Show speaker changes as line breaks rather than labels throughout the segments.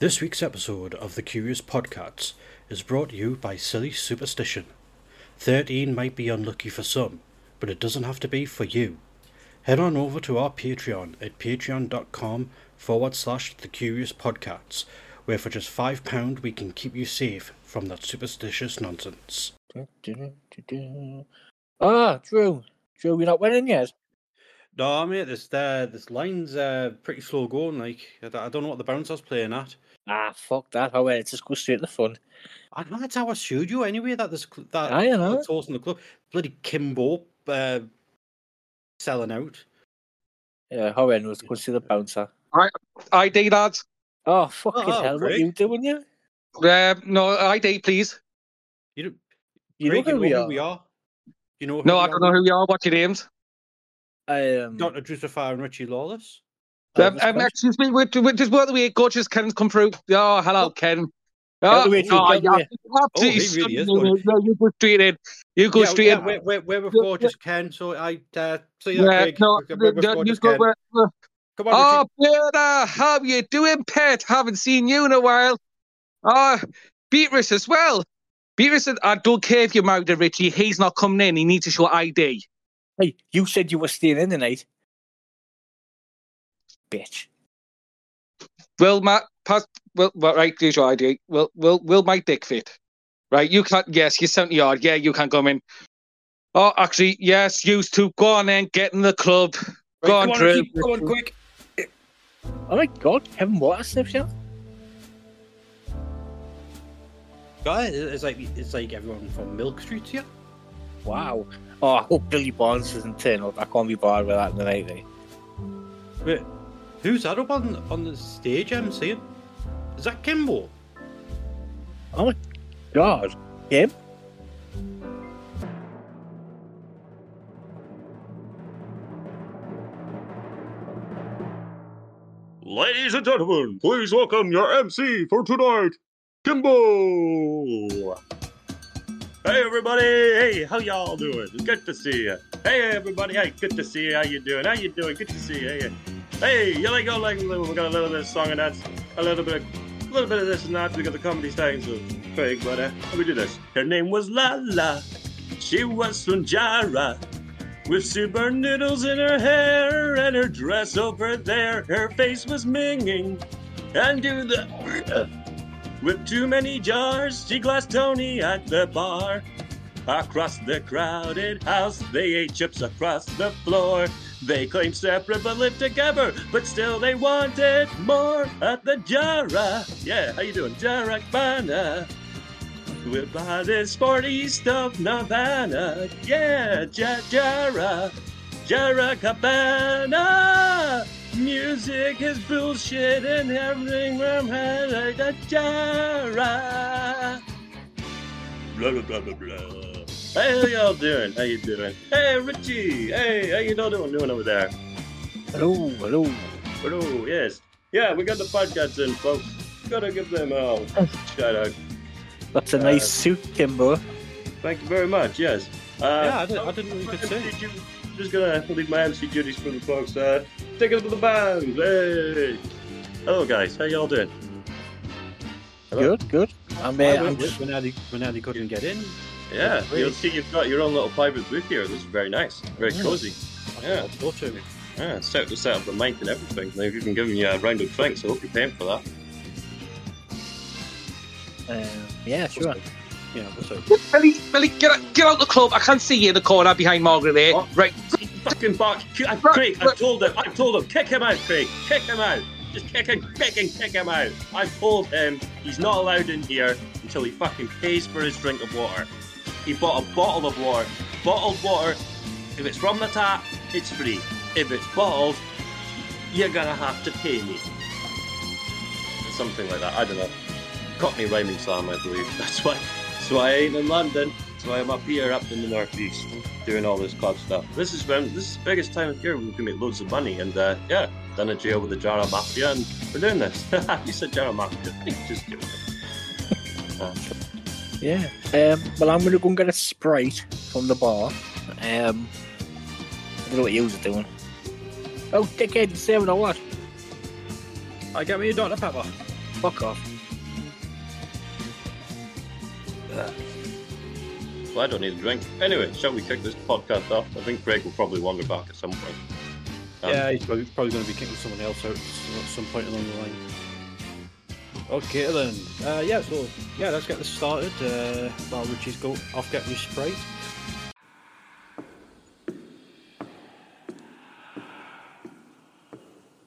This week's episode of the Curious Podcasts is brought to you by Silly Superstition. 13 might be unlucky for some, but it doesn't have to be for you. Head on over to our Patreon at patreon.com forward slash the Curious Podcasts, where for just £5 we can keep you safe from that superstitious nonsense.
Ah, Drew. Drew, you're not winning yet.
No, mate, this uh, this line's uh, pretty slow going. Like, I don't I don't know what the bouncer's playing at.
Ah, fuck that. Oh, well, just go straight to the front.
I know that's how I showed you anyway. That this cl- that
I know.
that's horse in the club, bloody Kimbo, uh, selling out.
Yeah, how well was go see the bouncer.
ID, lads.
Oh, fucking
Oh,
hell, what are you doing, you?
Uh, no, ID, please.
You don't,
You
Craig,
know who we
who
are.
we are. You know. Who
No,
we
I don't know who you are. What's your names?
I um,
Dr. Drewcifer and Richy Lawless.
Um,
Elvis
um,
Presley.
excuse me, wait, wait, just by the way, gorgeous Ken's come through. Oh, hello, Ken.
Get
Oh,
the
oh, yeah,
way.
absolutely
he really is good.
No, you go straight in. You go
yeah,
straight
yeah,
in.
we're, we're, we're with
Yeah,
gorgeous Ken, so I uh, see you,
Yeah,
Craig.
no,
We're with
no, you
gorgeous
go.
Ken.
where- where-
Come on,
Oh,
Richy.
Peter, how you doing, pet? Haven't seen you in a while. Ah, Beatrice as well. Beatrice, I don't care if you're married to Richy. He's not coming in. He needs to show ID.
Hey, you said you were staying in tonight. Bitch.
Will Matt pass? Will well, right? Here's your ID. Will will will my dick fit? Right? You can't. Yes, you're seventy odd. Yeah, you can come in. Oh, actually, yes, used to. Go on then, get in the club.
Right,
Go on,
come on,
Drew.
Richy, come on, quick.
Oh my god, Kevin Water sniffs you?
Guy, it's like it's like everyone from Milk Street here.
Wow. Oh, I hope Billy Barnes doesn't turn up. I can't be bothered with that tonight, eh?
Wait, who's that up on on the stage? I'm seeing. Is that Kimbo?
Oh my god. Him?
Ladies and gentlemen, please welcome your MC for tonight, Kimbo. Hey everybody, hey, how y'all doing? Good to see you. Hey everybody, hey, good to see you. How you doing? How you doing? Good to see you. Hey, hey, you like go like we got a little bit of this song and that's a little bit, a little bit of this and that. because the comedy styles of Craig, but uh, let me do this. Her name was Lala. She was from Jarra. With super noodles in her hair and her dress over there, her face was minging. And do the. With too many jars, she glassed Tony at the bar. Across the crowded house, they ate chips across the floor. They claim separate but lived together, but still they wanted more at the Jarra. Yeah, how you doing? Jarra Cabana. With all this sporty stuff, Nirvana. Yeah, ja, Jarra. Jarra Cabana. Music is bullshit and everything from the Jarra. Blah, blah, blah, blah, blah. Hey, how y'all doing? How you doing? Hey, Richy. Hey, how you all doing, doing over there?
Hello, hello.
Hello, yes. Yeah, we got the podcast in, folks. Gotta give them a shout out.
That's a
Uh,
nice suit, Kimbo.
Thank you very much, yes. Uh,
yeah, I didn't, I didn't know you could
my
sing.
MC Just gonna leave my MC duties for the folks. Uh, take it to the band. Hey. Hello, guys. How y'all doing? Hello.
Good, good. I'm, uh,
I
I'm
went
just,
when Eddie when Eddie couldn't get in.
Yeah,
Great.
you'll see you've got your own little private booth here. This is very nice, very
Yeah.
cozy. Yeah.
I'll go to.
Yeah, set to set up the mic and everything. They've even given you a round of drinks. I hope you're paying for that.
uh, yeah, sure.
Yeah, what's up?
Billy, Billy, get out, get out the club. I can't see you in the corner behind Margaret there.
Oh.
Right.
Fucking box. Craig, I told him. I told him. Kick him out, Craig. Kick him out. Just kick him, kick him, kick him out. I told him he's not allowed in here until he fucking pays for his drink of water. He bought a bottle of water. Bottled water. If it's from the tap, it's free. If it's bottled, you're gonna have to pay me. Something like that. I don't know. Cockney rhyming slam, I believe. That's why. That's why I ain't in London. That's why I'm up here, up in the northeast, doing all this club stuff. This is when this is the biggest time of year we can make loads of money, and uh, yeah, done a jail with the Jarra Mafia, and we're doing this. you said Jarra Mafia, just doing it. Uh,
Yeah. Um, well, I'm going to go and get a Sprite from the bar. Um, I don't know what you are doing. Oh, dickhead, you saving or what?
I get me a Dr Pepper.
Fuck off.
Well, I don't need a drink. Anyway, shall we kick this podcast off? I think Greg will probably wander back at some point. Um,
yeah, he's probably, probably going to be kicking someone else out at some point along the line. Okay then. Uh, yeah, so yeah, let's get this started. Uh, while Richy's go off getting his Sprite.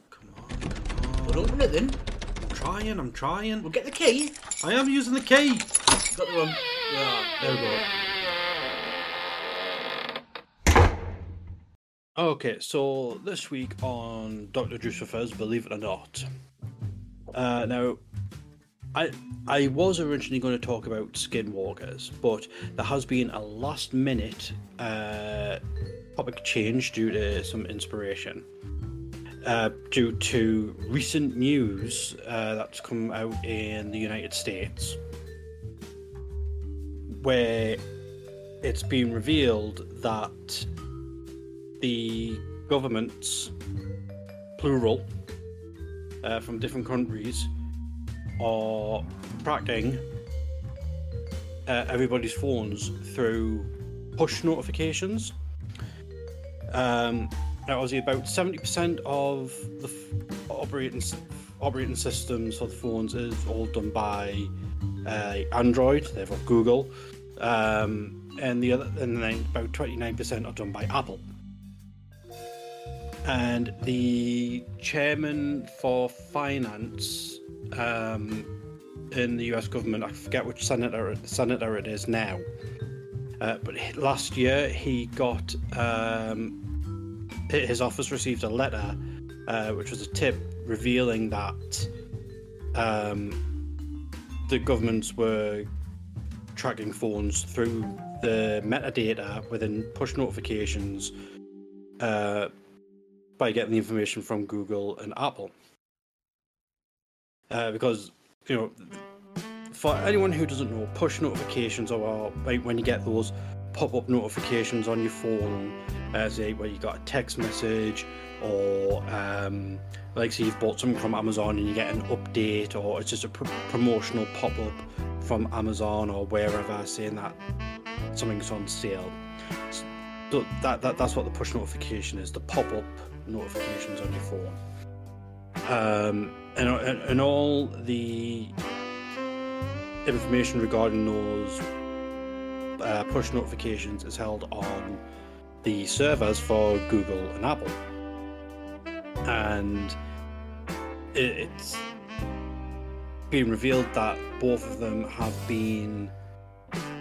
Come on, come on.
Well, open it then.
I'm trying. I'm trying.
We'll get the key.
I am using the key.
Got the wrong. Ah,
There we go. Okay, so this week on Dr. Drewcifer's Believe It or Not. Uh, now, I I was originally going to talk about Skinwalkers, but there has been a last minute uh, topic change due to some inspiration. Uh, due to recent news uh, that's come out in the United States, where it's been revealed that the governments, plural, uh, from different countries, are tracking uh, everybody's phones through push notifications. Um, now, obviously, about seventy percent of the f- operating operating systems for the phones is all done by uh, Android, therefore Google, um, and the other, and then about twenty nine percent are done by Apple. And the chairman for finance um, in the U.S. government, I forget which senator senator it is now, uh, but last year he got um, his office received a letter, uh, which was a tip revealing that um, the governments were tracking phones through the metadata within push notifications uh, by getting the information from Google and Apple. Uh, because, you know, for anyone who doesn't know, push notifications are like when you get those pop up notifications on your phone, uh, say where you got a text message or um, like say you've bought something from Amazon and you get an update or it's just a pr- promotional pop up from Amazon or wherever saying that something's on sale. So that, that that's what the push notification is, the pop up notifications on your phone. Um, and, and, all the information regarding those uh, push notifications is held on the servers for Google and Apple. And it, it's been revealed that both of them have been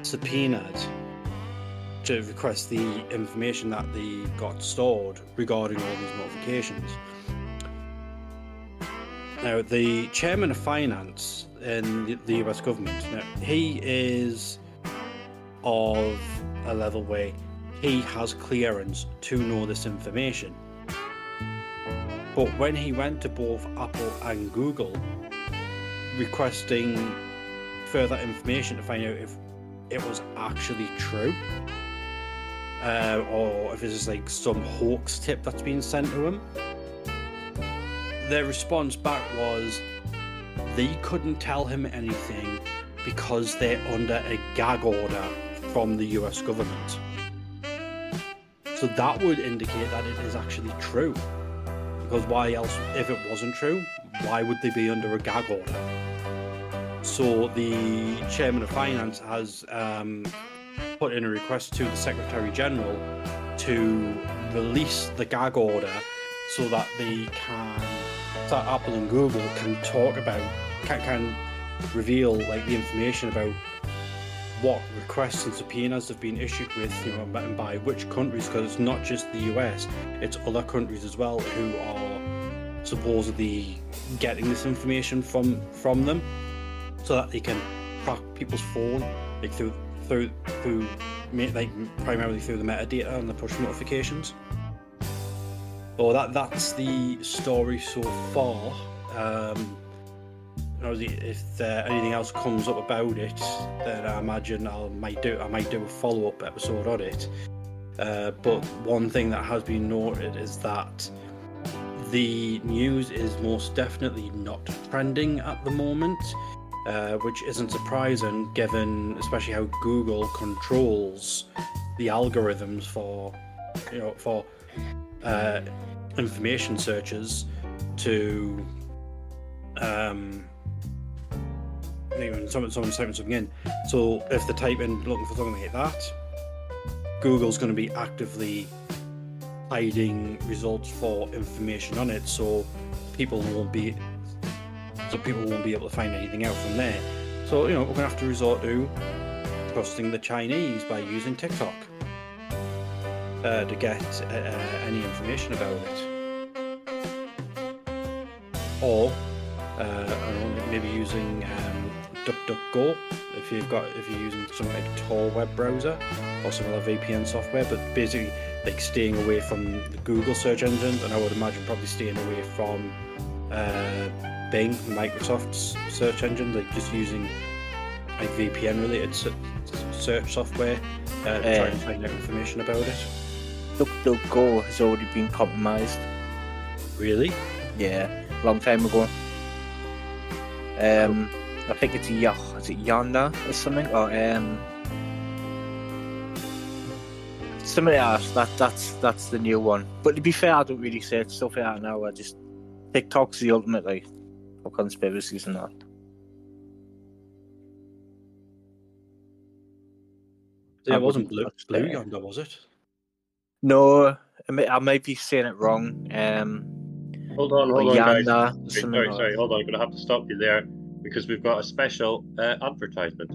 subpoenaed to request the information that they got stored regarding all these notifications. Now, the chairman of finance in the- US government, now, he is of a level where he has clearance to know this information. But when he went to both Apple and Google requesting further information to find out if it was actually true, uh, or if it's like some hoax tip that's been sent to him, their response back was they couldn't tell him anything because they're under a gag order from the US government. So that would indicate that it is actually true. Because why else, if it wasn't true, why would they be under a gag order? So the chairman of finance has um, put in a request to the secretary general to release the gag order so that they can, that Apple and Google can talk about, can, can reveal like the information about what requests and subpoenas have been issued with, you know, and by which countries, because it's not just the US, it's other countries as well who are supposedly getting this information from from them, so that they can track people's phone, like through through through like primarily through the metadata and the push notifications. So that that's the story so far. Um, if uh, anything else comes up about it, then I imagine I might do I might do a follow up episode on it. Uh, but one thing that has been noted is that the news is most definitely not trending at the moment, uh, which isn't surprising given, especially how Google controls the algorithms for, you know, for uh, information searches to um, when someone someone's typing something in. So if they type in looking for something like that, Google's going to be actively hiding results for information on it, so people won't be so people won't be able to find anything out from there. So you know we're going to have to resort to trusting the Chinese by using TikTok uh, to get uh, uh, any information about it, or uh, know, maybe using um, DuckDuckGo if you've got if you're using some like Tor web browser or some other VPN software, but basically like staying away from the Google search engines, and I would imagine probably staying away from uh, Bing, Microsoft's search engine, like just using like VPN related search software uh, to try and find out information about it.
DuckDuckGo has already been compromised.
Really?
Yeah, long time ago. Um, I think it's Yah, is it Yanda or something, or um, something else. That that's that's the new one. But to be fair, I don't really search stuff out now. I just TikTok's the ultimate like for conspiracies and that.
Yeah, it wasn't blue,
touch
blue
that.
yonder, was it?
No, I may, I might be saying it wrong. Um,
Hold on,
or
hold on, guys.
Yanda,
Wait,
something
sorry, sorry, hold on. I'm going to have to stop you there because we've got a special uh, advertisement.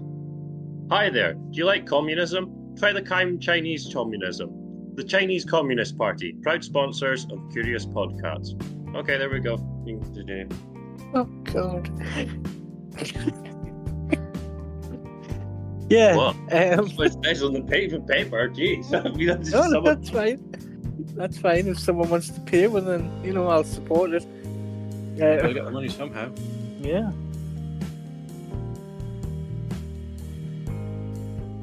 Hi there. Do you like communism? Try the Chi- Chinese communism. The Chinese Communist Party, proud sponsors of Curious Podcasts. Okay, there we go. You can continue.
Oh god. Yeah.
What?
Um,
special in the paper? Paper? Jeez. I mean, that's
no,
someone-
that's fine. That's fine. If someone wants to pay, well then you know I'll support it.
Gotta
Uh,
get the money somehow.
yeah.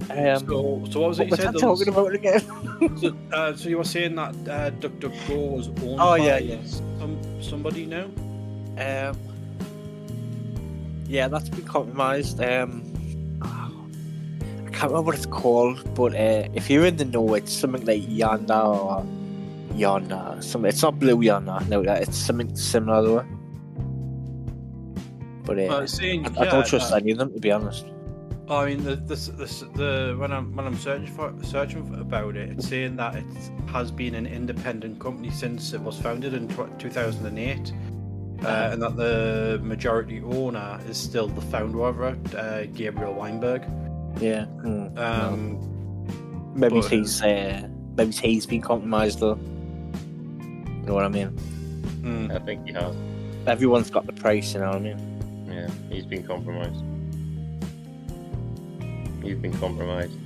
Um,
So, so what was it
what
you
was
said?
Talking about again?
So, uh, so you were saying that uh, DuckDuckGo was owned
Oh,
by
yeah, yeah.
Some, somebody now?
Um, yeah, that's been compromised. Um, can't remember what it's called, but uh, if you're in the know, it's something like Yanda or Yanda. Something. It's not Blue Yanda. No, it's something similar though. But uh,
Well, saying,
I, I don't trust
uh,
any of them to be honest.
I mean, the, the, the, the when I'm when I'm searching for searching about it, it's saying that it has been an independent company since it was founded in tw- 2008, uh, and that the majority owner is still the founder of it, uh, Gabriel Weinberg.
Yeah. Hmm.
Um,
Maybe
but-
he's uh, maybe he's been compromised though. You know what I mean?
hmm.
I think he has.
Everyone's got the price. You know what I mean?
Yeah, he's been compromised. He's been compromised.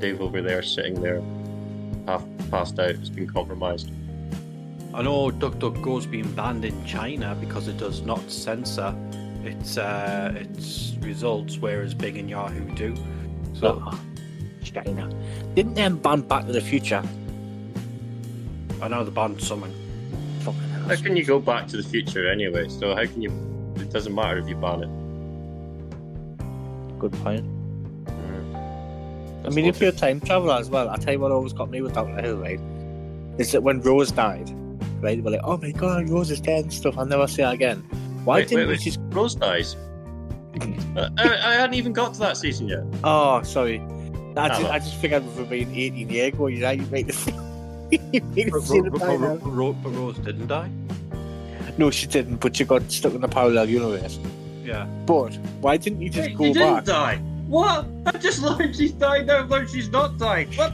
Dave over there sitting there, half passed out, has been compromised.
I know DuckDuckGo's been banned in China because it does not censor its uh, its results, whereas Bing and Yahoo do. So
Oh, China. Didn't them ban Back to the Future?
I know the banned something.
Fucking hell.
How can you go back to the future anyway? So how can you? It doesn't matter if you ban it.
Good point.
Mm.
I mean, if you're a time traveler as well, I tell you what always got me with Doctor Who, right? Is that when Rose died, right? We're like, oh my god, Rose is dead and stuff. I'll never see her again. Why
Wait,
didn't
wait,
we
wait.
just?
Rose dies. Uh, I, I hadn't even got to that season yet.
Oh, sorry. I just, I just figured we were being 18 years ago. You know, you made the. you made
Ro-
it
Ro- Ro- Ro- Ro- but Rose didn't die.
No, she didn't. But she got stuck in the parallel universe.
Yeah.
But why didn't you just
Wait,
go
she didn't
back?
die. What? I just learned she's died. Now I've learned she's not died. What?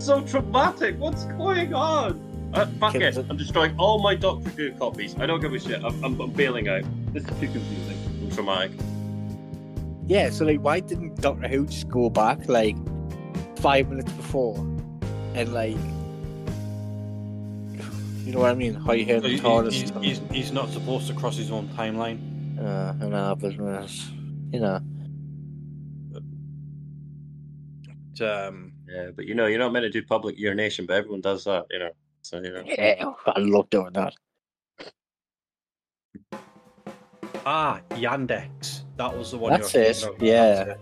So traumatic. What's going on? Uh, fuck it.
Kids-
I'm destroying all my Doctor Who copies. I don't give a shit. I'm, I'm, I'm bailing out. This is too confusing and traumatic.
Yeah, so like, why didn't Doctor Who just go back like five minutes before and like, you know what I mean? How you hear
So
the
he-
TARDIS
he's, he's, he's not supposed to cross his own timeline.
Uh, I know, but uh, you know,
Um,
Yeah, but you know, you're not meant to do public urination, but everyone does that, you know. So you know.
yeah, I love doing that.
Ah, Yandex. That was the one.
That's
you were
it,
thinking of.
yeah.
That's it.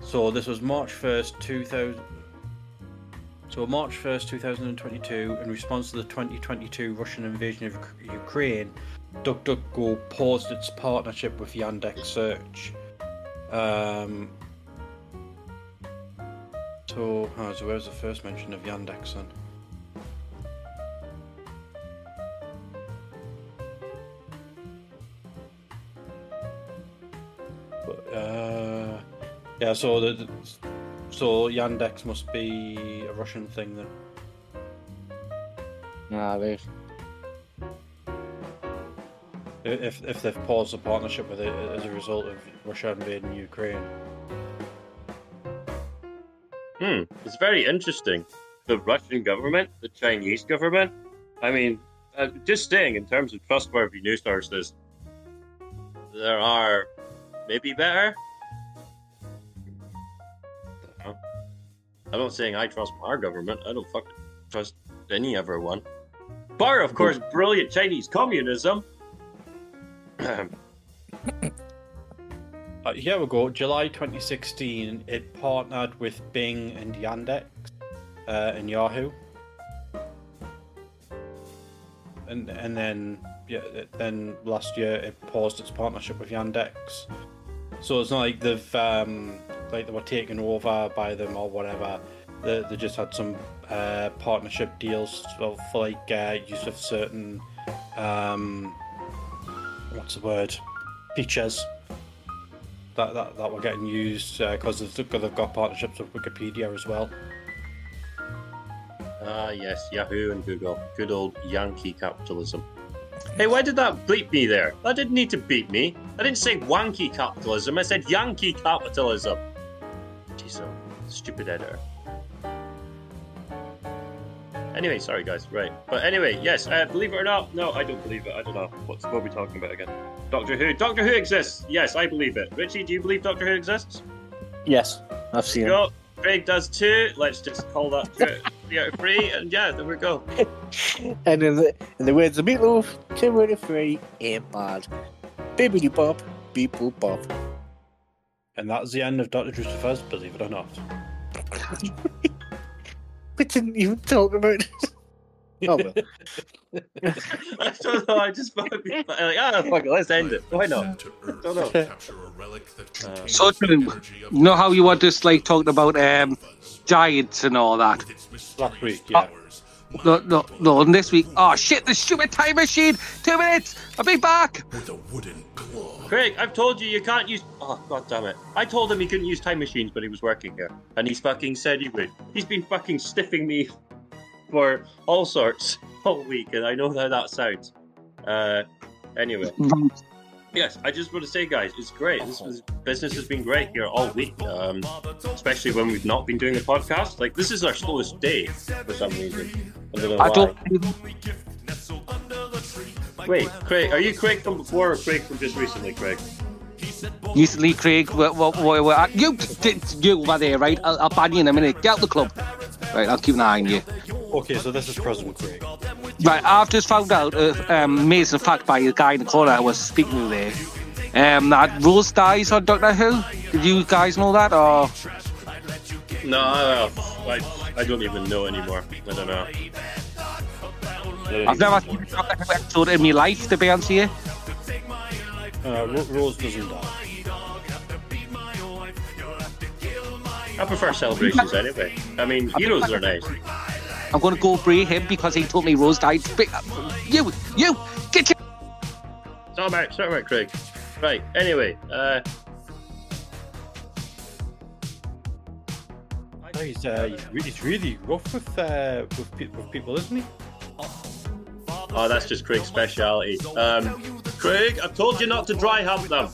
So this was March first, two thousand. So March first, two thousand and twenty-two, in response to the twenty twenty-two Russian invasion of Uk- Ukraine, DuckDuckGo paused its partnership with Yandex Search. Um. So, oh, so where's the first mention of Yandex then? But, uh, yeah, so the so Yandex must be a Russian thing then.
Nah, wait.
I- If if they've paused the partnership with it as a result of Russia invading Ukraine.
Hmm, it's very interesting. The Russian government, the Chinese government. I mean, uh, just saying, in terms of trustworthy news sources, there are maybe better. I'm not saying I trust our government. I don't fucking trust any other one. Bar, of course, brilliant Chinese communism.
Uh, here we go. July 2016, it partnered with Bing and Yandex uh, and Yahoo. And and then yeah, then last year it paused its partnership with Yandex. So it's not like they've um, like they were taken over by them or whatever. They, they just had some uh, partnership deals for, for like uh, use of certain um, what's the word features that, that, that were getting used because they've, got- they've got partnerships with Wikipedia as well.
Ah, yes, Yahoo and Google. Good old Yankee capitalism. Hey, why did that bleep me there? That didn't need to beat me. I didn't say wanky capitalism, I said Yankee capitalism. Jeez, oh, stupid editor. Anyway, sorry guys, right. But anyway, yes, uh, believe it or not, no, I don't believe it. I don't know. What's what are we talking about again? Doctor Who. Doctor Who exists. Yes, I believe it. Richy, do you believe Doctor Who exists?
Yes, I've seen it.
Go. Craig does too. Let's just call that three three out of three, and yeah, there we go.
And in the, in the words of Meat Loaf, two out of three ain't bad. Bibbidi bop, beep boop bop.
And that's the end of Dr. Drewcifer's, believe it or not.
We didn't even talk about it. Oh, well.
I don't know. I just thought it'd be like, ah, fuck it, let's end it. Why not?
Earth,
Don't know.
capture a relic that
Uh,
So,
the energy of
You know how you were just like talking about um, giants and all that?
with its mysterious
Last week, yeah.
powers.
No, no, no. And this week, oh shit, the stupid time machine. Two minutes, I'll be back.
With a wooden claw.
Craig, I've told you you can't use. Oh, god damn it. I told him he couldn't use time machines when he was working here. And he's fucking said he would. He's been fucking stiffing me for all sorts all week, and I know how that sounds. Uh, anyway. Yes, I just want to say, guys, it's great. This was, business has been great here all week, um, especially when we've not been doing a podcast. Like, this is our slowest day for some reason. I don't know
I don't.
Wait, Craig, are you Craig from before or Craig from just recently, Craig?
Recently, Craig, what, what, what, you, you were there, right? I'll, I'll ban you in a minute. Get out the club. Right, I'll keep an eye on you.
Okay, so this is President Craig.
Right, I've just found out uh, um, amazing fact by a guy in the corner I was speaking to there. Um, that Rose dies on Doctor Who. Did you guys know that, or
No, I, I, I don't even know anymore. I don't know.
I've never seen a Doctor Who episode in my life, to be honest with you.
Uh, Rose doesn't die.
I prefer celebrations anyway. I mean, heroes are nice.
I'm going to go free him because he told me Rose died. But, you, you, get your.
Stop out, stop out, Craig. Right. Anyway, uh,
he's, uh, he's, he's really rough with, uh, with, pe- with people, isn't he?
oh, that's just Craig's speciality. Um, Craig, I've told you not to dry hump them.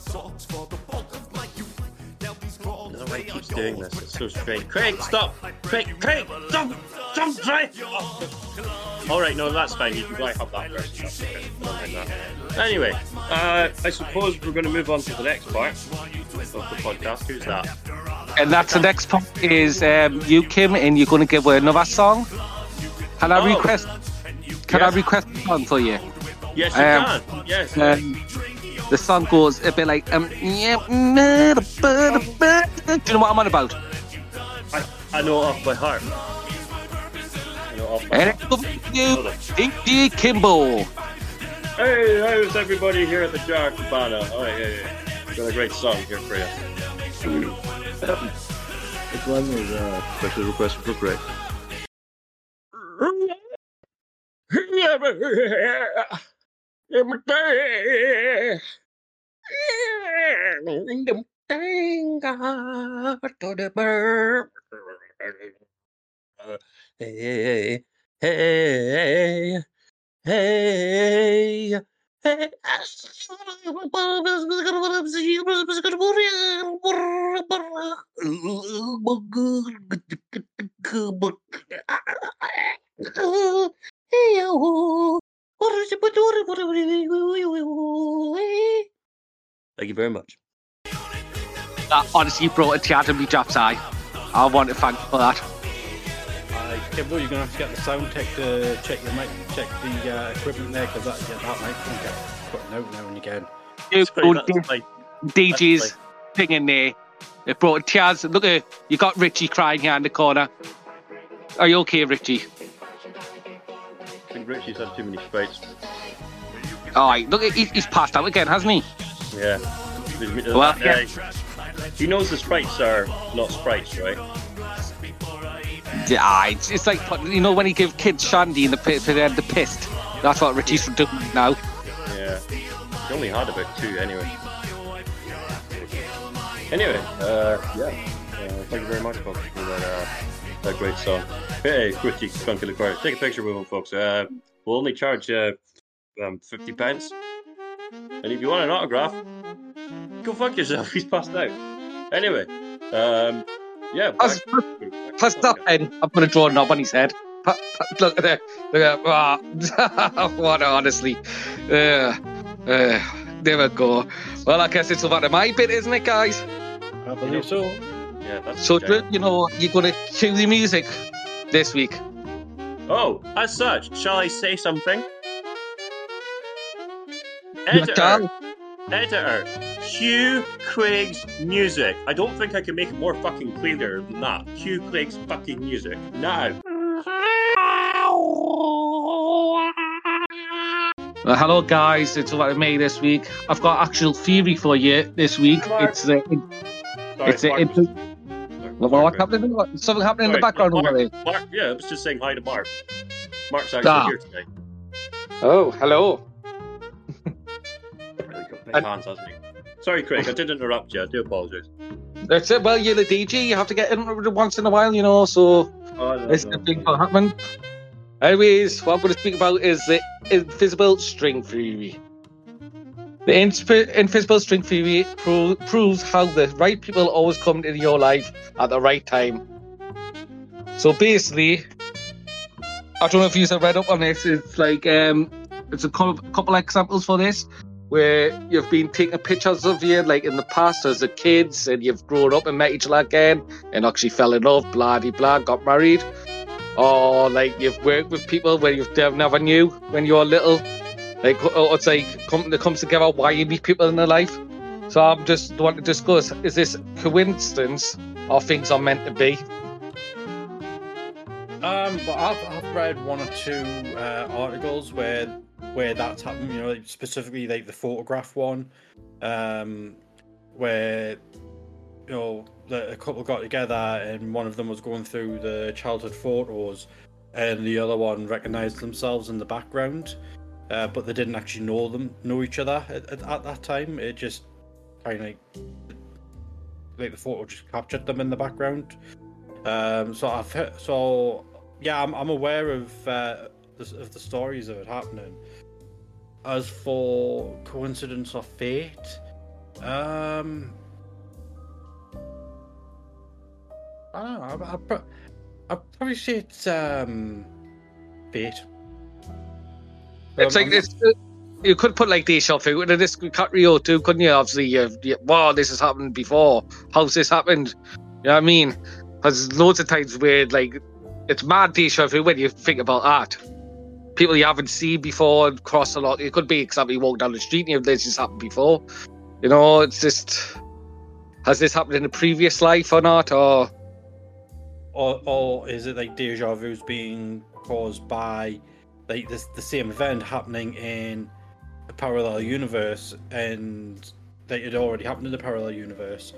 Keeps doing this. It's so strange. Craig, stop! Craig, Craig, don't, don't dry. Oh. All right, no, that's fine. You can dry hump that person. That's okay. I that. Anyway, uh, I suppose we're going to move on to the next part of the podcast. Who's that?
And that's the next part is um, you, Kim, and you're going to give her another song. Can I
Oh.
request? Can
Yes.
I request one for you?
Yes, you
Um,
can. Yes.
Um, the song goes a bit like um. yeah, Do you know what I'm on about?
I, I know it off by heart. I know it off by
And
heart.
it's over to you, DJ Kimbo.
Hey, how's everybody here at the Jarra Cabana? Oh, yeah, yeah. Got a great song here for you.
This one is a special request for Greg.
Hey, hey, hey, hey. Thank you very much.
That honestly brought a tear to me Japs eye. I want to thank you for that.
Uh, Kimbo, you're gonna have to get the sound tech to check your mic, check the uh, equipment there, because that, yeah, that mic can get cutting out now and again.
You
That's
go
fine, that's fine.
DJ's thing in there. It brought tears. Look at you got Richy crying here in the corner. Are you okay, Richy?
I think Richy's had too many.
All right. Look, he's, he's passed out again, hasn't he?
Yeah.
Well,
yeah. He knows the sprites are not sprites, right?
Yeah, ah, it's, it's like you know when he give kids shandy in the pit for the the pissed. That's what Richy's doing now.
Yeah. He only had about two anyway. Anyway, uh, yeah. Uh, thank you very much, folks, for that, uh, that great song. Hey, Richy, Skunk in the Choir. Take a picture with him, folks. Uh, we'll only charge uh, um, 50 pence. And if you want an autograph, go fuck yourself. He's passed out. Anyway, um, yeah.
Plus,
back-
plus that pen, I'm gonna draw a knob on his head. Look at that. Look at that. Ah, what honestly. Uh, uh, there we go. Well, I guess it's to my bit, isn't it, guys?
I believe so.
Yeah, that's
So,
the
you know, you're gonna cue the music this week.
Oh, as such, shall I say something? Editor,
can.
editor, cue Craig's music. I don't think I can make it more fucking clearer than that. Cue Craig's fucking music now.
Well, hello, guys. It's over to me this week. I've got actual theory for you this week.
Mark.
It's the.
Sorry,
It's a-
Mark
it's
was-
a-
sorry, Mark,
what's happening? in the- Something happening in the background
Mark,
over there.
Mark, yeah, I was just saying hi to Mark. Mark's actually
Ah.
here today.
Oh, hello.
Really got big hands, hasn't he? Sorry, Craig, I did interrupt you. I do apologise.
That's it. Well, you're the DJ. You have to get in once in a while, you know. So
Oh, I know,
it's
I
the
know.
thing that happened. Anyways, what I'm going to speak about is the invisible string theory. The insp- invisible string theory pro- proves how the right people always come into your life at the right time. So basically, I don't know if you have read up on this. It's like um, it's a couple, couple examples for this where you've been taking pictures of you like in the past as a kids and you've grown up and met each other again and actually fell in love, blah de blah, got married. Or like you've worked with people where you've never knew when you were little. It's like come it comes together why you meet people in their life. So I'm just want to discuss is this coincidence or things are meant to be?
Um, but I've, I've read one or two uh, articles where where that's happened. You know, specifically like the photograph one, um, where you know a couple got together and one of them was going through the childhood photos, and the other one recognized themselves in the background, uh, but they didn't actually know them know each other at, at, at that time. It just kind of like the photo just captured them in the background. Um, so I've so yeah, I'm, I'm aware of uh, the, of the stories of it happening. As for coincidence or fate, um, I don't know. I, I, I'd probably say it's um, fate.
It's
Um,
like
I'm-
you could put like this off into this Rio too, couldn't you? Obviously, you, you, wow, this has happened before. How's this happened? You know what I mean? Because loads of times where like it's mad deja vu when you think about that. people you haven't seen before and cross a lot. It could be exactly walk down the street and you've this has happened before. You know, it's just has this happened in a previous life or not? Or
or or is it like deja vu's being caused by like this the same event happening in a parallel universe and that it already happened in the parallel universe.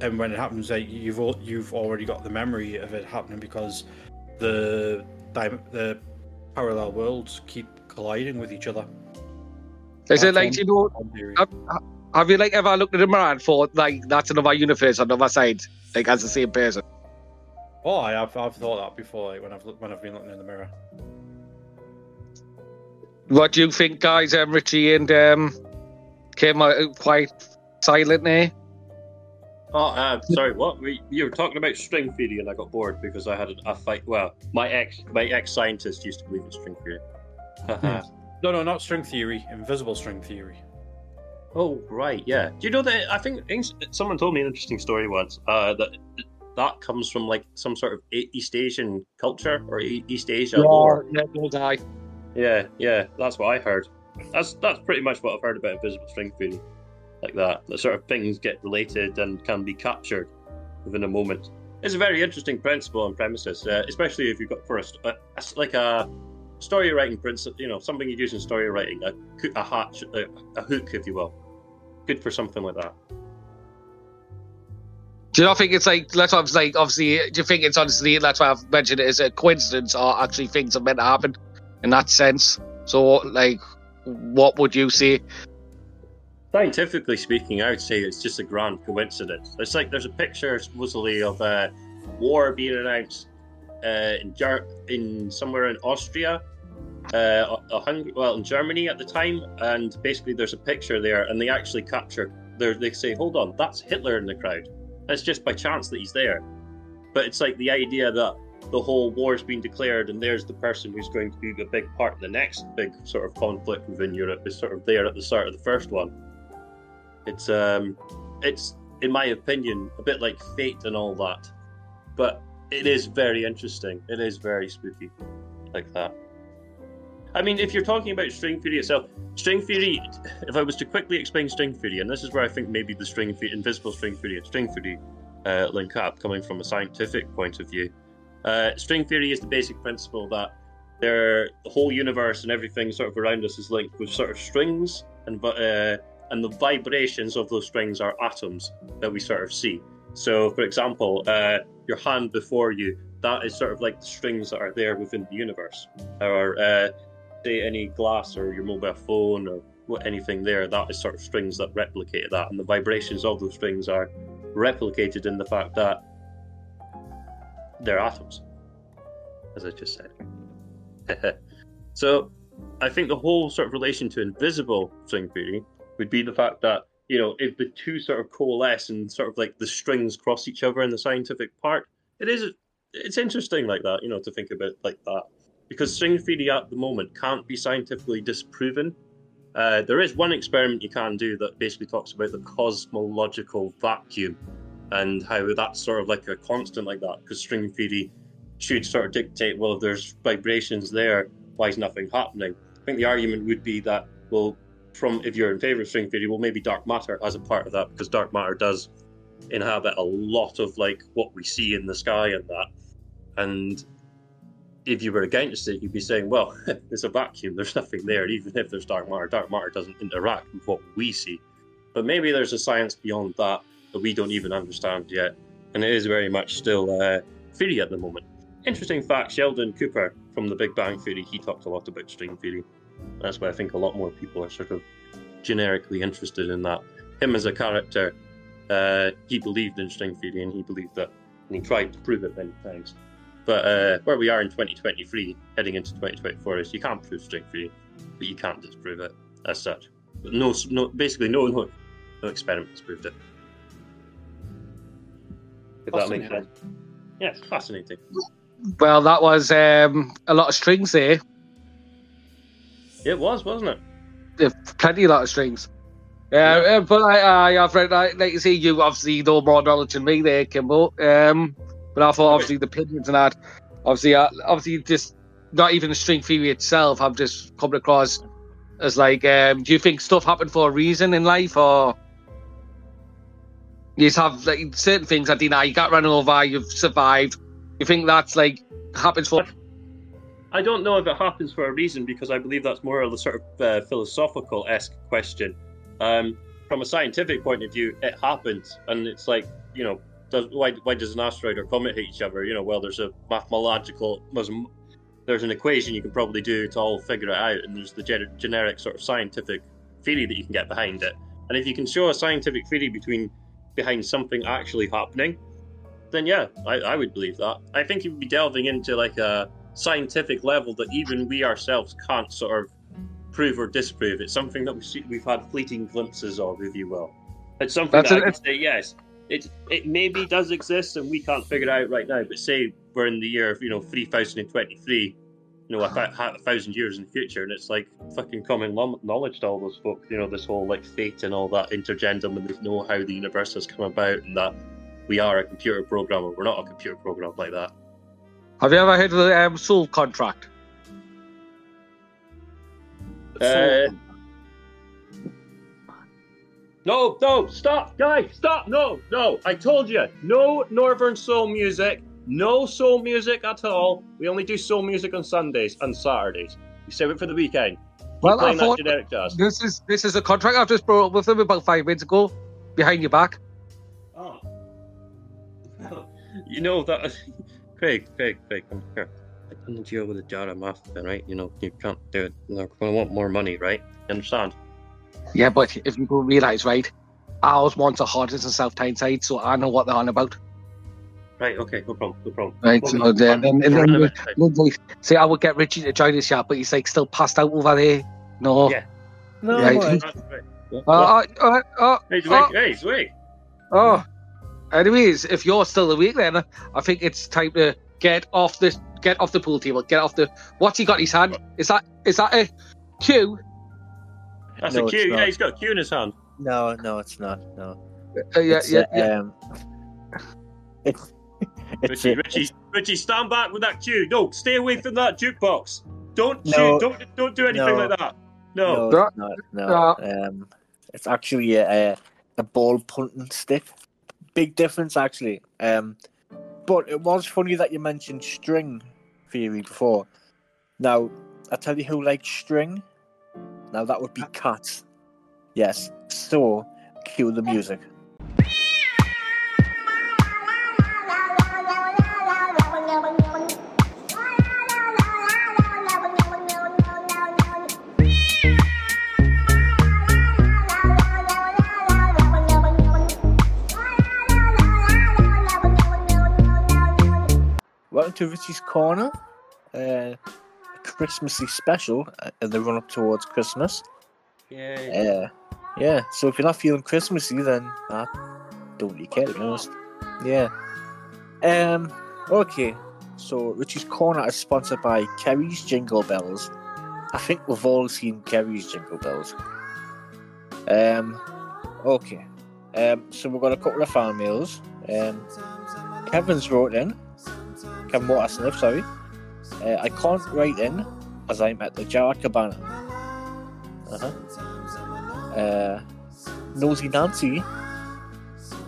And when it happens like you've you've already got the memory of it happening because the the parallel worlds keep colliding with each other.
Is it like you know have, have you like ever looked at a mirror and thought like that's another universe on the other side, like as the same person?
oh I have, I've thought that before like when I've when I've been looking in the mirror
What do you think, guys? Um, Richy and um, came out quite silent there.
Oh, uh, sorry. What? We, you were talking about string theory, and I got bored because I had a, a fight. Well, my ex, my ex scientist used to believe in string theory.
no no not string theory invisible string theory
Oh, right, yeah. Do you know that? I think someone told me an interesting story once. Uh, that that comes from like some sort of East Asian culture or E- East Asia lore.
yeah, no die.
Yeah, yeah, that's what I heard. That's that's pretty much what I've heard about invisible string theory, like that. The sort of things get related and can be captured within a moment. It's a very interesting principle and premises, uh, especially if you've got first uh, it's like a story writing principle. You know, something you use in story writing, a a hatch, a, a hook, if you will. Good for something like that.
Do you not think it's like that's what I was like? Obviously, do you think it's honestly that's why I've mentioned it as a coincidence or actually things are meant to happen in that sense? So, like, what would you say?
Scientifically speaking, I would say it's just a grand coincidence. It's like there's a picture supposedly of a war being announced uh, in somewhere in Austria, uh, a, a Hung- well in Germany at the time, and basically there's a picture there, and they actually capture. They say, "Hold on, that's Hitler in the crowd." It's just by chance that he's there, but it's like the idea that the whole war's been declared, and there's the person who's going to be a big part of the next big sort of conflict within Europe is sort of there at the start of the first one. It's um, it's in my opinion a bit like fate and all that, but it is very interesting. It is very spooky, like that. I mean, if you're talking about string theory itself, string theory. If I was to quickly explain string theory, and this is where I think maybe the string theory, invisible string theory, and string theory uh, link up, coming from a scientific point of view. Uh, string theory is the basic principle that there, the whole universe and everything sort of around us is linked with sort of strings, and uh, and the vibrations of those strings are atoms that we sort of see. So, for example, uh, your hand before you, that is sort of like the strings that are there within the universe. Or, uh, say, any glass or your mobile phone or anything there, that is sort of strings that replicate that. And the vibrations of those strings are replicated in the fact that they're atoms, as I just said. so, I think the whole sort of relation to invisible string theory would be the fact that you know if the two sort of coalesce and sort of like the strings cross each other in the scientific part, it is it's interesting like that, you know, to think about like that because string theory at the moment can't be scientifically disproven. Uh, there is one experiment you can do that basically talks about the cosmological vacuum and how that's sort of like a constant like that because string theory should sort of dictate well if there's vibrations there why is nothing happening? I think the argument would be that well from if you're in favor of string theory well maybe dark matter as a part of that because dark matter does inhabit a lot of like what we see in the sky and that. And if you were against it you'd be saying well there's a vacuum there's nothing there even if there's dark matter dark matter doesn't interact with what we see. But maybe there's a science beyond that that we don't even understand yet. And it is very much still uh, theory at the moment. Interesting fact sheldon cooper from the big bang theory he talked a lot about string theory. That's why i think a lot more people are sort of generically interested in that. Him as a character uh, he believed in string theory and he believed that and he tried to prove it many times. But uh, where we are in 2023 heading into 2024 is you can't prove string theory but you can't disprove it as such. But no, no basically no no no experiments proved it if that makes sense yes fascinating
Well, that was um, a lot of strings there.
it was wasn't it
There's plenty, a lot of strings. Yeah, uh, but I, I, I've read, I, like you see, you obviously know more knowledge than me there, Kimbo. Um, but I thought obviously the opinions and that, obviously, uh, obviously just not even the string theory itself. I've just come across as like, um, do you think stuff happened for a reason in life, or you just have like certain things that deny. you got run over, you've survived. You think that's like happens for
I don't know if it happens for a reason because I believe that's more of a sort of uh, philosophical esque question. Um, from a scientific point of view, it happens, and it's like you know, does, why why does an asteroid or comet hit each other? You know, well, there's a mathematical, there's, an equation you can probably do to all figure it out, and there's the gen- generic sort of scientific theory that you can get behind it. And if you can show a scientific theory between behind something actually happening, then yeah, I, I would believe that. I think you'd be delving into like a scientific level that even we ourselves can't sort of prove or disprove. It's something that we've we've had fleeting glimpses of, if you will. It's something
That's
that
a-
I would say yes. It it maybe does exist and we can't figure it out right now. But say we're in the year of you know three thousand and twenty three. You know, a, a thousand years in the future, and it's like fucking common knowledge to all those folk. You know, this whole like fate and all that intergendum, and they know how the universe has come about, and that we are a computer program, or we're not a computer program like that.
Have you ever heard of the um, soul contract?
Uh, no, no, stop, guys, stop, no, no. I told you, no Northern Soul music, no soul music at all. We only do soul music on Sundays and Saturdays. We save it for the weekend.
Well, I thought
generic does.
this is this is a contract I've just brought up with them about five minutes ago, behind your back.
Oh. you know that, Craig, Craig, Craig, come here. I done a deal with a jar of math, then, right? You know, you can't do it. They're going to want more money, right? You understand?
Yeah, but if you don't realise, right, ours wants the hardest and South Tyneside, so I know what they're on about.
Right, okay, no problem, no problem.
Right,
Well,
so
we're
then,
running-
then,
we're
then,
running
then,
out of time.
then they say I would get Richy to join us, yeah, but he's like still passed out over there. No.
Yeah.
No,
Right.
right.
Uh, uh, uh, uh,
Hey, he's
oh.
awake. Hey, he's awake.
oh. Anyways, if you're still awake, then I think it's time to get off the get off the pool table. Get off the. What's he got in his hand? Is that is that a cue?
That's
No,
a cue. Yeah, he's got a cue in his hand.
no, no, it's not. No.
Uh, yeah,
It's,
yeah,
uh,
yeah.
Um, it's it's Richy,
Richy, Richy, stand back with that cue. No, stay away from that jukebox. Don't
No.
shoot. Don't don't do anything
No.
like that. No.
No, it's. No. Um, it's actually a, a ball punting stick. Big difference, actually. Um, but it was funny that you mentioned string theory before. Now, I tell you who likes string. Now that would be cats. Yes. So, cue the music. To Richy's Corner. Uh, a Christmassy special uh, in the run up towards Christmas.
Yeah.
Uh, yeah, so if you're not feeling Christmassy, then I don't really care to be honest. Yeah. Um. Okay. So Richy's Corner is sponsored by Kerry's Jingle Bells. I think we've all seen Kerry's Jingle Bells. Um. Okay. Um. So we've got a couple of fan mails. Um. Kevin's wrote in. Kevin Watersmith, sorry. Uh, I can't write in as I'm at the Jarra Cabana. Uh-huh. Uh, Nosy Nancy.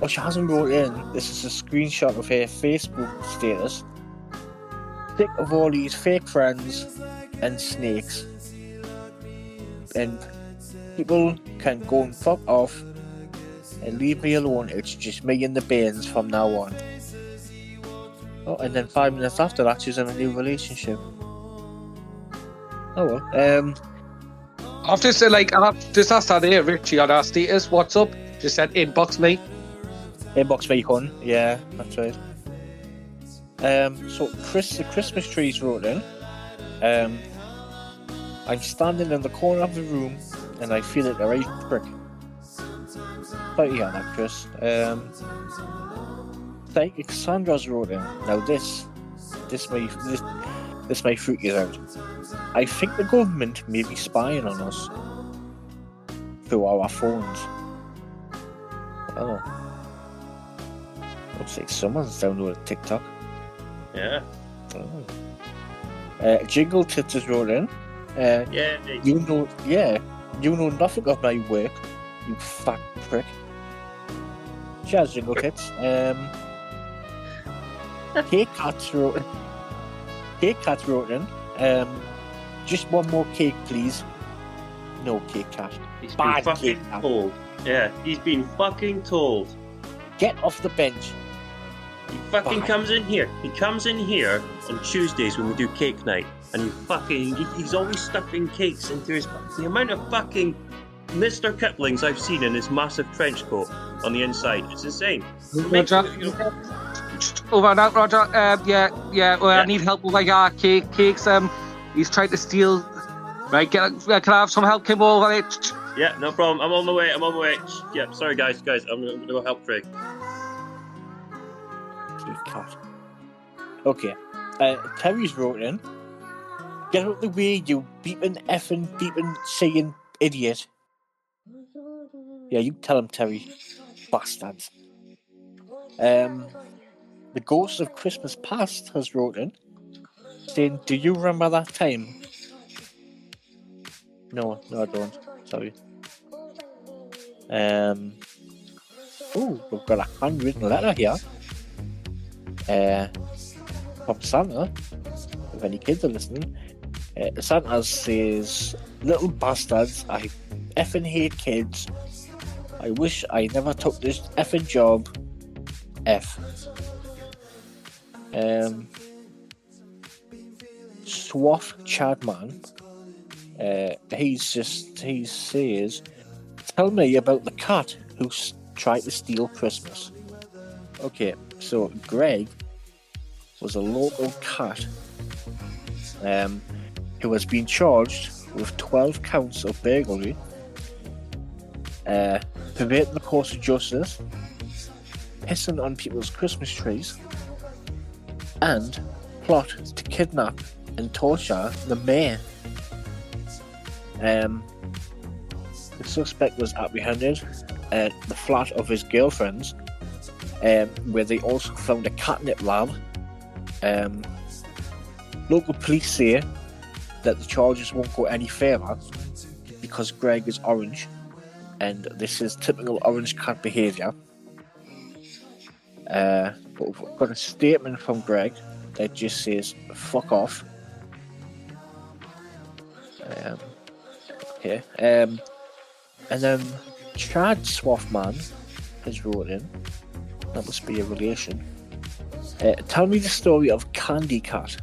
Oh, she hasn't wrote in. This is a screenshot of her Facebook status. Sick of all these fake friends and snakes. And people can go and fuck off and leave me alone. It's just me and the Baines from now on. Oh, and then five minutes after that, she's in a new relationship. Oh well. Um,
I've just said like I've just asked that here, Richy, on our status. What's up? Just said inbox me.
Inbox me, hun. Yeah, that's right. Um, so Chris, the Christmas trees wrote in. Um, I'm standing in the corner of the room and I feel it a right prick. But yeah, that Chris. Um, Cassandra's wrote in. Now this, this may this, this may freak you out. I think the government may be spying on us through our phones. Oh. Looks like someone's downloaded TikTok.
Yeah.
Oh. Uh, Jingle Tits is wrote in. Uh,
Yeah.
you know, yeah, you know nothing of my work, you fat prick. Cheers, Jingle Tits. Um, Cake Cats wrote in. Cake Cats wrote in. Um, just one more cake, please. No cake cat.
He's
Bad
been fucking
kid, man.
told. Yeah, he's been fucking told.
Get off the bench.
He fucking
Bye.
comes in here. He comes in here on Tuesdays when we do cake night, and he fucking he, he's always stuffing cakes into his. The amount of fucking Mr. Kiplings I've seen in his massive trench coat on the inside, it's insane. Makes- you know,
Over and out, Roger. Um, yeah, yeah. Well,
Yeah.
I need help with my uh, cake, cakes. Um, he's trying to steal. Right, get, uh, can I have some help? Come over there.
yeah, no problem. I'm on my way. I'm on my way. Yeah, sorry guys, guys. I'm gonna, go help Craig.
Cake cat. Okay. Uh, Terry's wrote in. Get out the way, you beeping, effing, beeping, saying idiot. Yeah, you tell him, Terry. Bastards. Um, the Ghost of Christmas Past has wrote in, saying, "Do you remember that time?" No, no, I don't. Sorry. Um. Oh, we've got a handwritten letter here. Uh, from Santa. If any kids are listening, uh, Santa says, "Little bastards, I effing hate kids. I wish I never took this effing job. F. Um, Swaff Chadman. Uh, he's just he says, "Tell me about the cat who tried to steal Christmas." Okay, so Greg was a local cat um, who has been charged with 12 counts of burglary, uh, perverting the course of justice, pissing on people's Christmas trees, and plot to kidnap and torture the mayor. Um, the suspect was apprehended at the flat of his girlfriend's, um, where they also found a catnip lab. Um, local police say that the charges won't go any further because Greg is orange, and this is typical orange cat behaviour. Uh, but we've got a statement from Greg that just says "fuck off." Um, okay, um, and then Chad Swaffman has wrote in. That must be a relation. Uh, tell me the story of Candy Cat.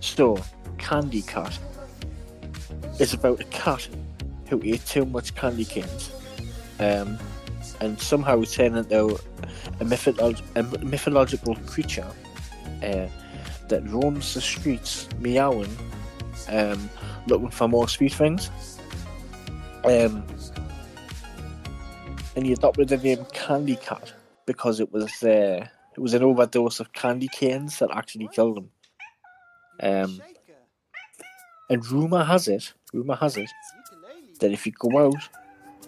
So, Candy Cat is about a cat who ate too much candy canes um, and somehow turned into a, mytholo- a mythological creature uh, that roams the streets meowing, um, looking for more sweet things. Um, and he adopted the name Candy Cat because it was uh, it was an overdose of candy canes that actually killed him. Um, and rumor has it, rumor has it, that if you go out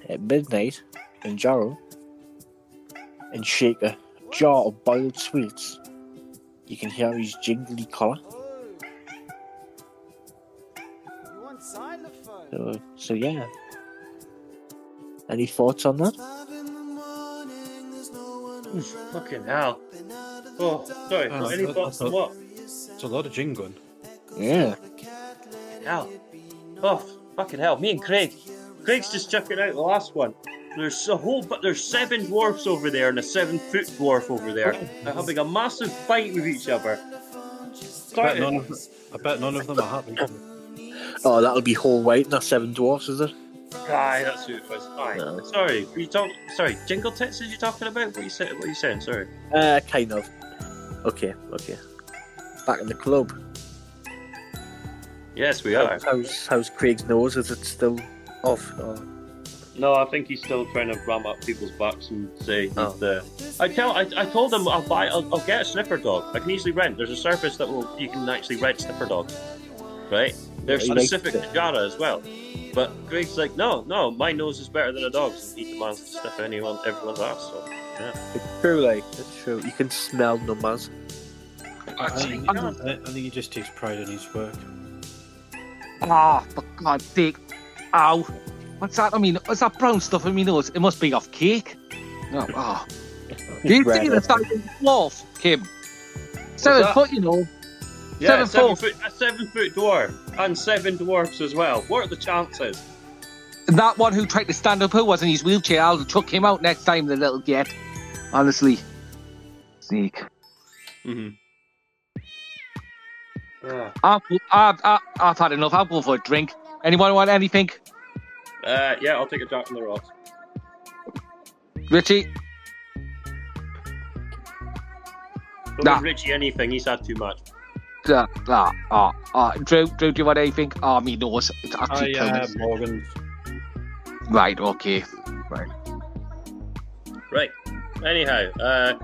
at midnight in Jarrow and shake a jar of boiled sweets, you can hear his jingly collar. So, so yeah. Any thoughts on that?
Oof, fucking hell. Oh, sorry.
Oh,
Any
I- I
thoughts on what?
It's a lot of jingling.
Yeah.
Hell. Oh, fucking hell. Me and Craig. Craig's just checking out the last one. There's a whole, but there's seven dwarfs over there and a seven foot dwarf over there. They're having a massive fight with each other.
I bet, none of, I bet none of them are happy.
Oh, that'll be whole white, not seven dwarfs, is it?
Aye, that's who it was. Aye.
No.
Sorry, were you talking? Sorry, jingle tits? Is you talking about? What you said? What you saying? Sorry.
Uh, kind of. Okay, okay. Back in the club.
Yes, we are.
How's how's Craig's nose? Is it still off? Oh.
No, I think he's still trying to ram up people's backs and say he's
Oh.
the. I tell, I, I told him I'll buy, I'll, I'll get a sniffer dog. I can easily rent. There's a service that will you can actually rent sniffer dogs, right? They're
Yeah,
specific to Jarra as well. But Greg's like, no, no, my nose is better than a dog's. And he demands to sniff anyone, everyone's ass. So yeah,
It's true, like it's true. You can smell numbers.
I, think, I, I think he just takes pride in his work.
Ah, for God's sake. Ow. What's that? I mean, what's that brown stuff in my nose? It must be off cake. No, ah. Do you see the size of the dwarf, Kim? Seven
that?
foot, you know.
Yeah,
Seven
seven
foot.
foot, a seven foot dwarf and seven dwarfs as well. What are the chances?
That one who tried to stand up who was in his wheelchair, I'll chuck him out next time, the little get. Honestly. Sneak.
Mm-hmm. Uh,
I've, I've, I've, I've had enough. I'll go for a drink. Anyone want anything?
Uh, yeah, I'll take a drop from the rocks.
Richy?
Don't
Nah.
Richy anything. He's had too much.
Uh, ah, ah, ah. Drew, Drew, do you want anything? Oh, me nose. It's actually
I,
killing
uh,
me.
Morgan.
Right, okay.
Right. Right. Anyhow, uh,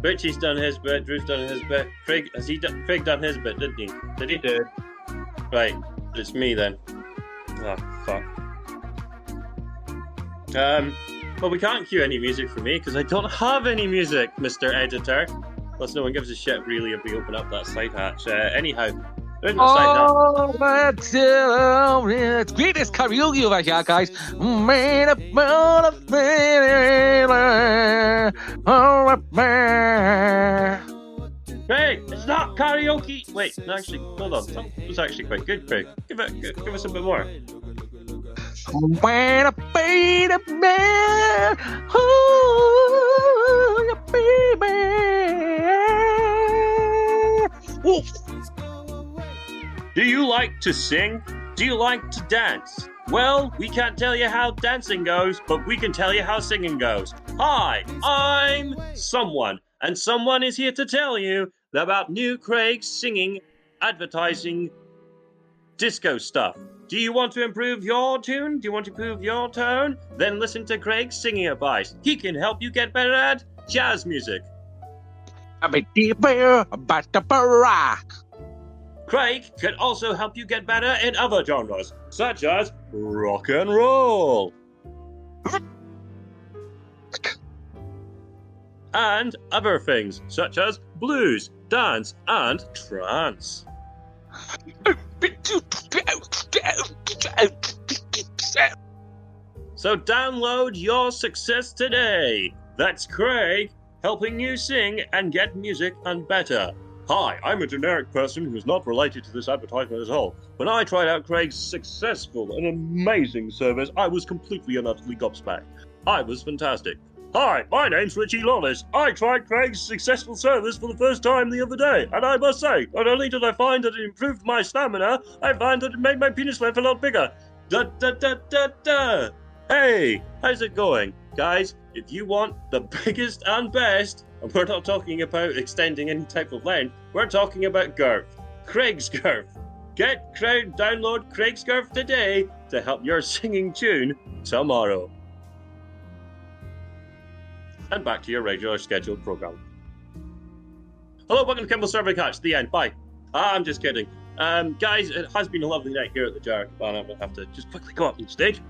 Richy's done his bit. Drew's done his bit. Craig has he done? Craig done his bit, didn't he? Did he?
did.
Right. It's me then. Oh fuck. Um. Well, we can't cue any music for me because I don't have any music, Mister Editor. Plus, no one gives a shit really if we open up that side hatch. Uh, anyhow, there's no side hatch.
Oh, it's greatest karaoke over here, guys. Man, up, man, up, man, man.
Craig, it's not karaoke. Wait, no, actually, hold on. That was actually quite good, Craig. Give it, give, give us a bit more. Do you like to sing? Do you like to dance? Well, we can't tell you how dancing goes, but we can tell you how singing goes. Hi, I'm someone, and someone is here to tell you about new Craig's singing, advertising, disco stuff. Do you want to improve your tune? Do you want to improve your tone? Then listen to Craig's singing advice. He can help you get better at jazz music.
I'm a deeper, but the barack.
Craig can also help you get better in other genres, such as rock and roll. and other things, such as blues, dance, and trance. So download your success today. That's Craig helping you sing and get music and better. Hi, I'm a generic person who's not related to this advertisement at all. When I tried out Craig's successful and amazing service, I was completely and utterly gobsmacked. I was fantastic. Hi, my name's Richy Lawless. I tried Craig's successful service for the first time the other day, and I must say, not only did I find that it improved my stamina, I find that it made my penis length a lot bigger. Da da da da da! Hey, how's it going? Guys, if you want the biggest and best, and we're not talking about extending any type of length, we're talking about girth. Craig's girth. Get Craig, download Craig's girth today to help your singing tune tomorrow. And back to your regular scheduled program. Hello, welcome to Kimball Survey Catch. The end. Bye. Ah, I'm just kidding. Um, guys, it has been a lovely night here at the Jarra Cabana. I'm gonna have to just quickly go up on stage.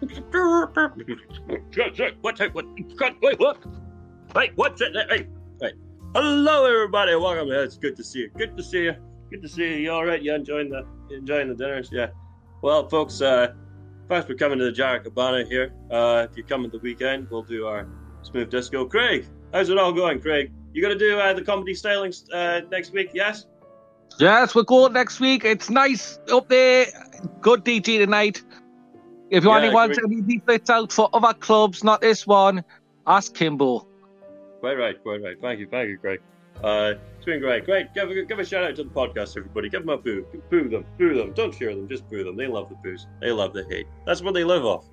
What? What? Wait, what? Wait, what's it? Wait, wait. Hello, everybody. Welcome. It's good to see you. Good to see you. Good to see you. You all right? You enjoying the enjoying the dinners? Yeah. Well, folks, uh, thanks for coming to the Jarra Cabana here. Uh, if you come at the weekend, we'll do our smooth disco. Craig, how's it all going, Craig? You gonna do uh, the comedy stylings uh, next week? Yes.
Yes, we're going next week. It's nice up there. Good DJ tonight. If you
Yeah,
only want any leaflets out for other clubs, not this one, ask Kimbo.
Quite right, quite right. Thank you, thank you, Craig. Uh, it's been great. Great. Give, a- give a shout out to the podcast, everybody. Give them a boo. Boo them. Boo them. Don't cheer them. Just boo them. They love the boos. They love the hate. That's what they live off.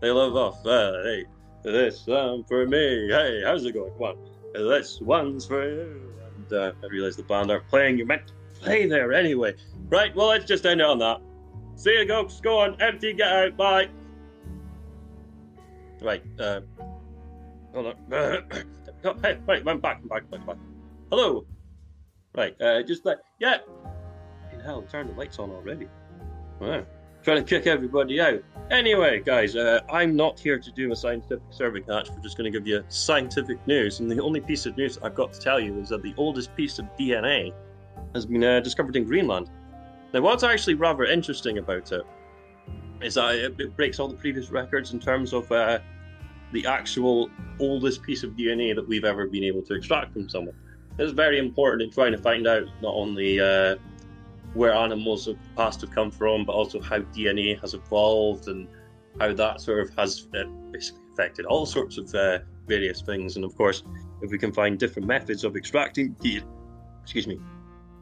They live off. Uh, hey, this um, for me. Hey, how's it going? Come on. This one's for you. And uh, I realize the band aren't playing. You meant to play there anyway. Right. Well, let's just end it on that. See you, folks. Go on. Empty. Get out. Bye. Right. Uh, hold on. oh, hey, right, I'm back, I'm back, back, back. Hello. Right, uh, just like, yeah. In hell, turn the lights on already. Wow. Trying to kick everybody out. Anyway, guys, uh, I'm not here to do a scientific survey catch. We're just going to give you scientific news, and the only piece of news I've got to tell you is that the oldest piece of DNA has been uh, discovered in Greenland. Now, what's actually rather interesting about it is that it, breaks all the previous records in terms of uh, the actual oldest piece of DNA that we've ever been able to extract from someone. It's very important in trying to find out not only uh, where animals of the past have come from, but also how DNA has evolved and how that sort of has uh, basically affected all sorts of uh, various things. And of course, if we can find different methods of extracting DNA, excuse me,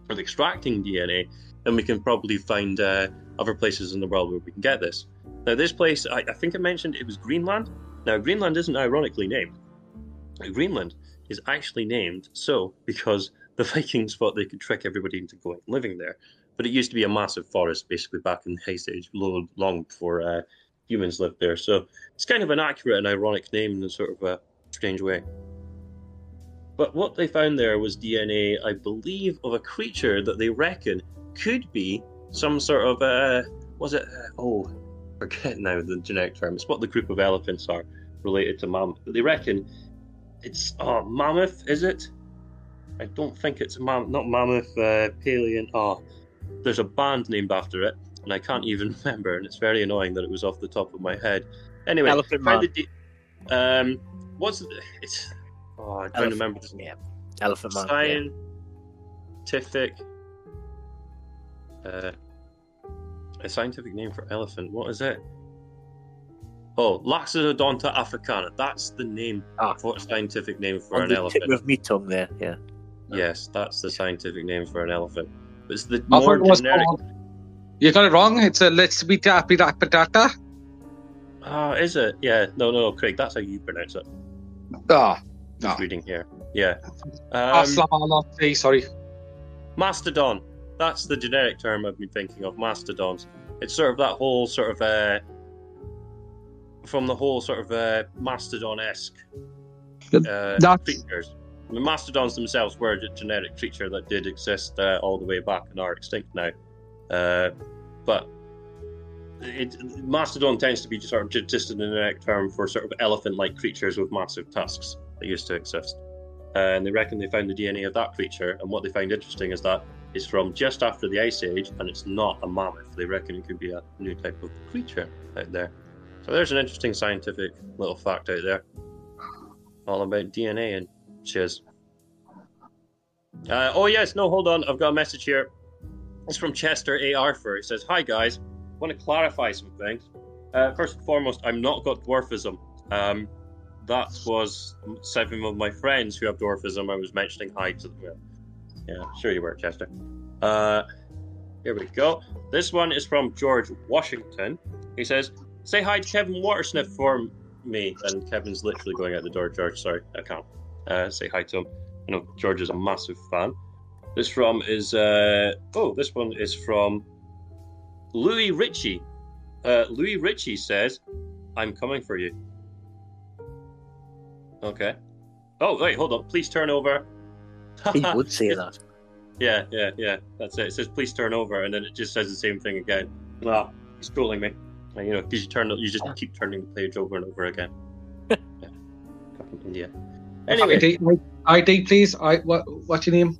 of extracting DNA, then we can probably find uh, other places in the world where we can get this. Now, this place, I, I think I mentioned it was Greenland. Now, Greenland isn't ironically named. Greenland is actually named so because the Vikings thought they could trick everybody into going living there. But it used to be a massive forest, basically back in the Ice Age, long, long before uh, humans lived there. So it's kind of an accurate and ironic name in a sort of a strange way. But what they found there was DNA, I believe, of a creature that they reckon could be some sort of uh, was it? Uh, oh, forget now the generic term. It's what the group of elephants are related to mammoth. But they reckon it's oh mammoth, is it? I don't think it's mam- not mammoth. Uh, Paleon. Oh, there's a band named after it, and I can't even remember, and it's very annoying that it was off the top of my head. Anyway,
Elephant Man.
de- um, what's the, it's? Oh, I don't
Elephant-
remember. The
Yeah. Elephant Man. yeah.
scientific. Uh, a scientific name for elephant. What is it? Oh, Loxodonta africana. That's the name.
Ah.
For scientific name for an elephant.
of me tongue there, yeah.
Yes, that's the scientific name for an elephant. It's the
I
more
was
generic.
called- You got it wrong. It's a let's be dappy dappa
Ah, is it? Yeah. No, no, Craig. That's how you pronounce it.
Ah, no.
reading here. Yeah.
Ah,
Um,
sorry.
Mastodon. That's the generic term I've been thinking of. Mastodons. It's sort of that whole sort of uh, from the whole sort of uh, mastodon-esque uh,
That's
creatures. The mastodons themselves were a genetic creature that did exist uh, all the way back and are extinct now. Uh, but it, mastodon tends to be sort of just a generic term for sort of elephant-like creatures with massive tusks that used to exist. Uh, and they reckon they found the DNA of that creature. And what they find interesting is that it's from just after the ice age, and it's not a mammoth. They reckon it could be a new type of creature out there. So there's an interesting scientific little fact out there, all about DNA and shiz. Uh, oh yes, no, hold on. I've got a message here. It's from Chester A. Arthur. He says, "Hi guys, want to clarify some things. Uh, first and foremost, I'm not got dwarfism. Um, that was seven of my friends who have dwarfism. I was mentioning hi to them. Yeah, sure you were, Chester. Uh, here we go. This one is from George Washington. He says, "Say hi to Kevin Watersniff for me." And Kevin's literally going out the door. George, sorry, I can't uh, say hi to him. I know George is a massive fan. This from is uh, oh, this one is from Louis Ritchie. Uh, Louis Ritchie says, "I'm coming for you." Okay. Oh wait, hold on. Please turn over.
He would say that.
Yeah, yeah, yeah. That's it. It says please turn over, and then it just says the same thing again. Ah, he's trolling me. And, you know, because you turn, you just keep turning the page over and over again. yeah. Fucking India. Anyway,
ID, ID, please. I what? What's your name?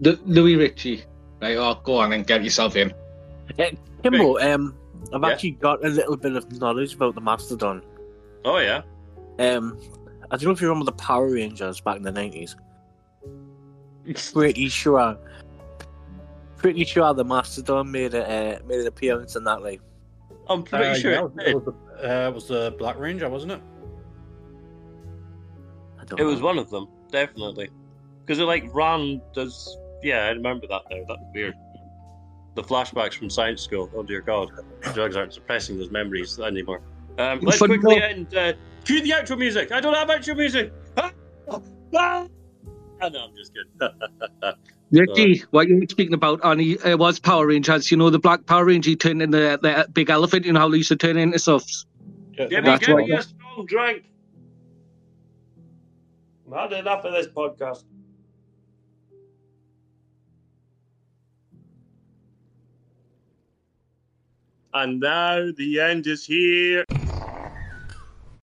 Lu- Louis Ritchie. Right. Oh, go on and get yourself in.
Kimbo, um, I've
Yeah?
actually got a little bit of knowledge about the Mastodon.
oh yeah,
Um, I don't know if you remember the Power Rangers back in the nineties. Pretty sure, pretty sure the Mastodon made a uh, made an appearance in that. Like,
I'm pretty
Uh,
sure.
yeah,
it
it was the, uh, it was the Black Ranger, wasn't it?
I don't
It
know.
was one of them, definitely. Because it like ran does yeah, I remember that now. That's weird. The flashbacks from science school. Oh dear God, drugs aren't suppressing those memories anymore. Um, let's
Fun
quickly
enough.
end. Uh, cue the outro music. I don't have outro music. Ah! Ah! Ah, no, I'm just kidding.
Ricky, what you were speaking about, and he uh, was Power Rangers. You know, the Black Power Ranger he turned into the big elephant. You know how they used to turn into stuff.
give me,
That's
give
what-
me a strong drink. I've had enough of this podcast. And now the end is here.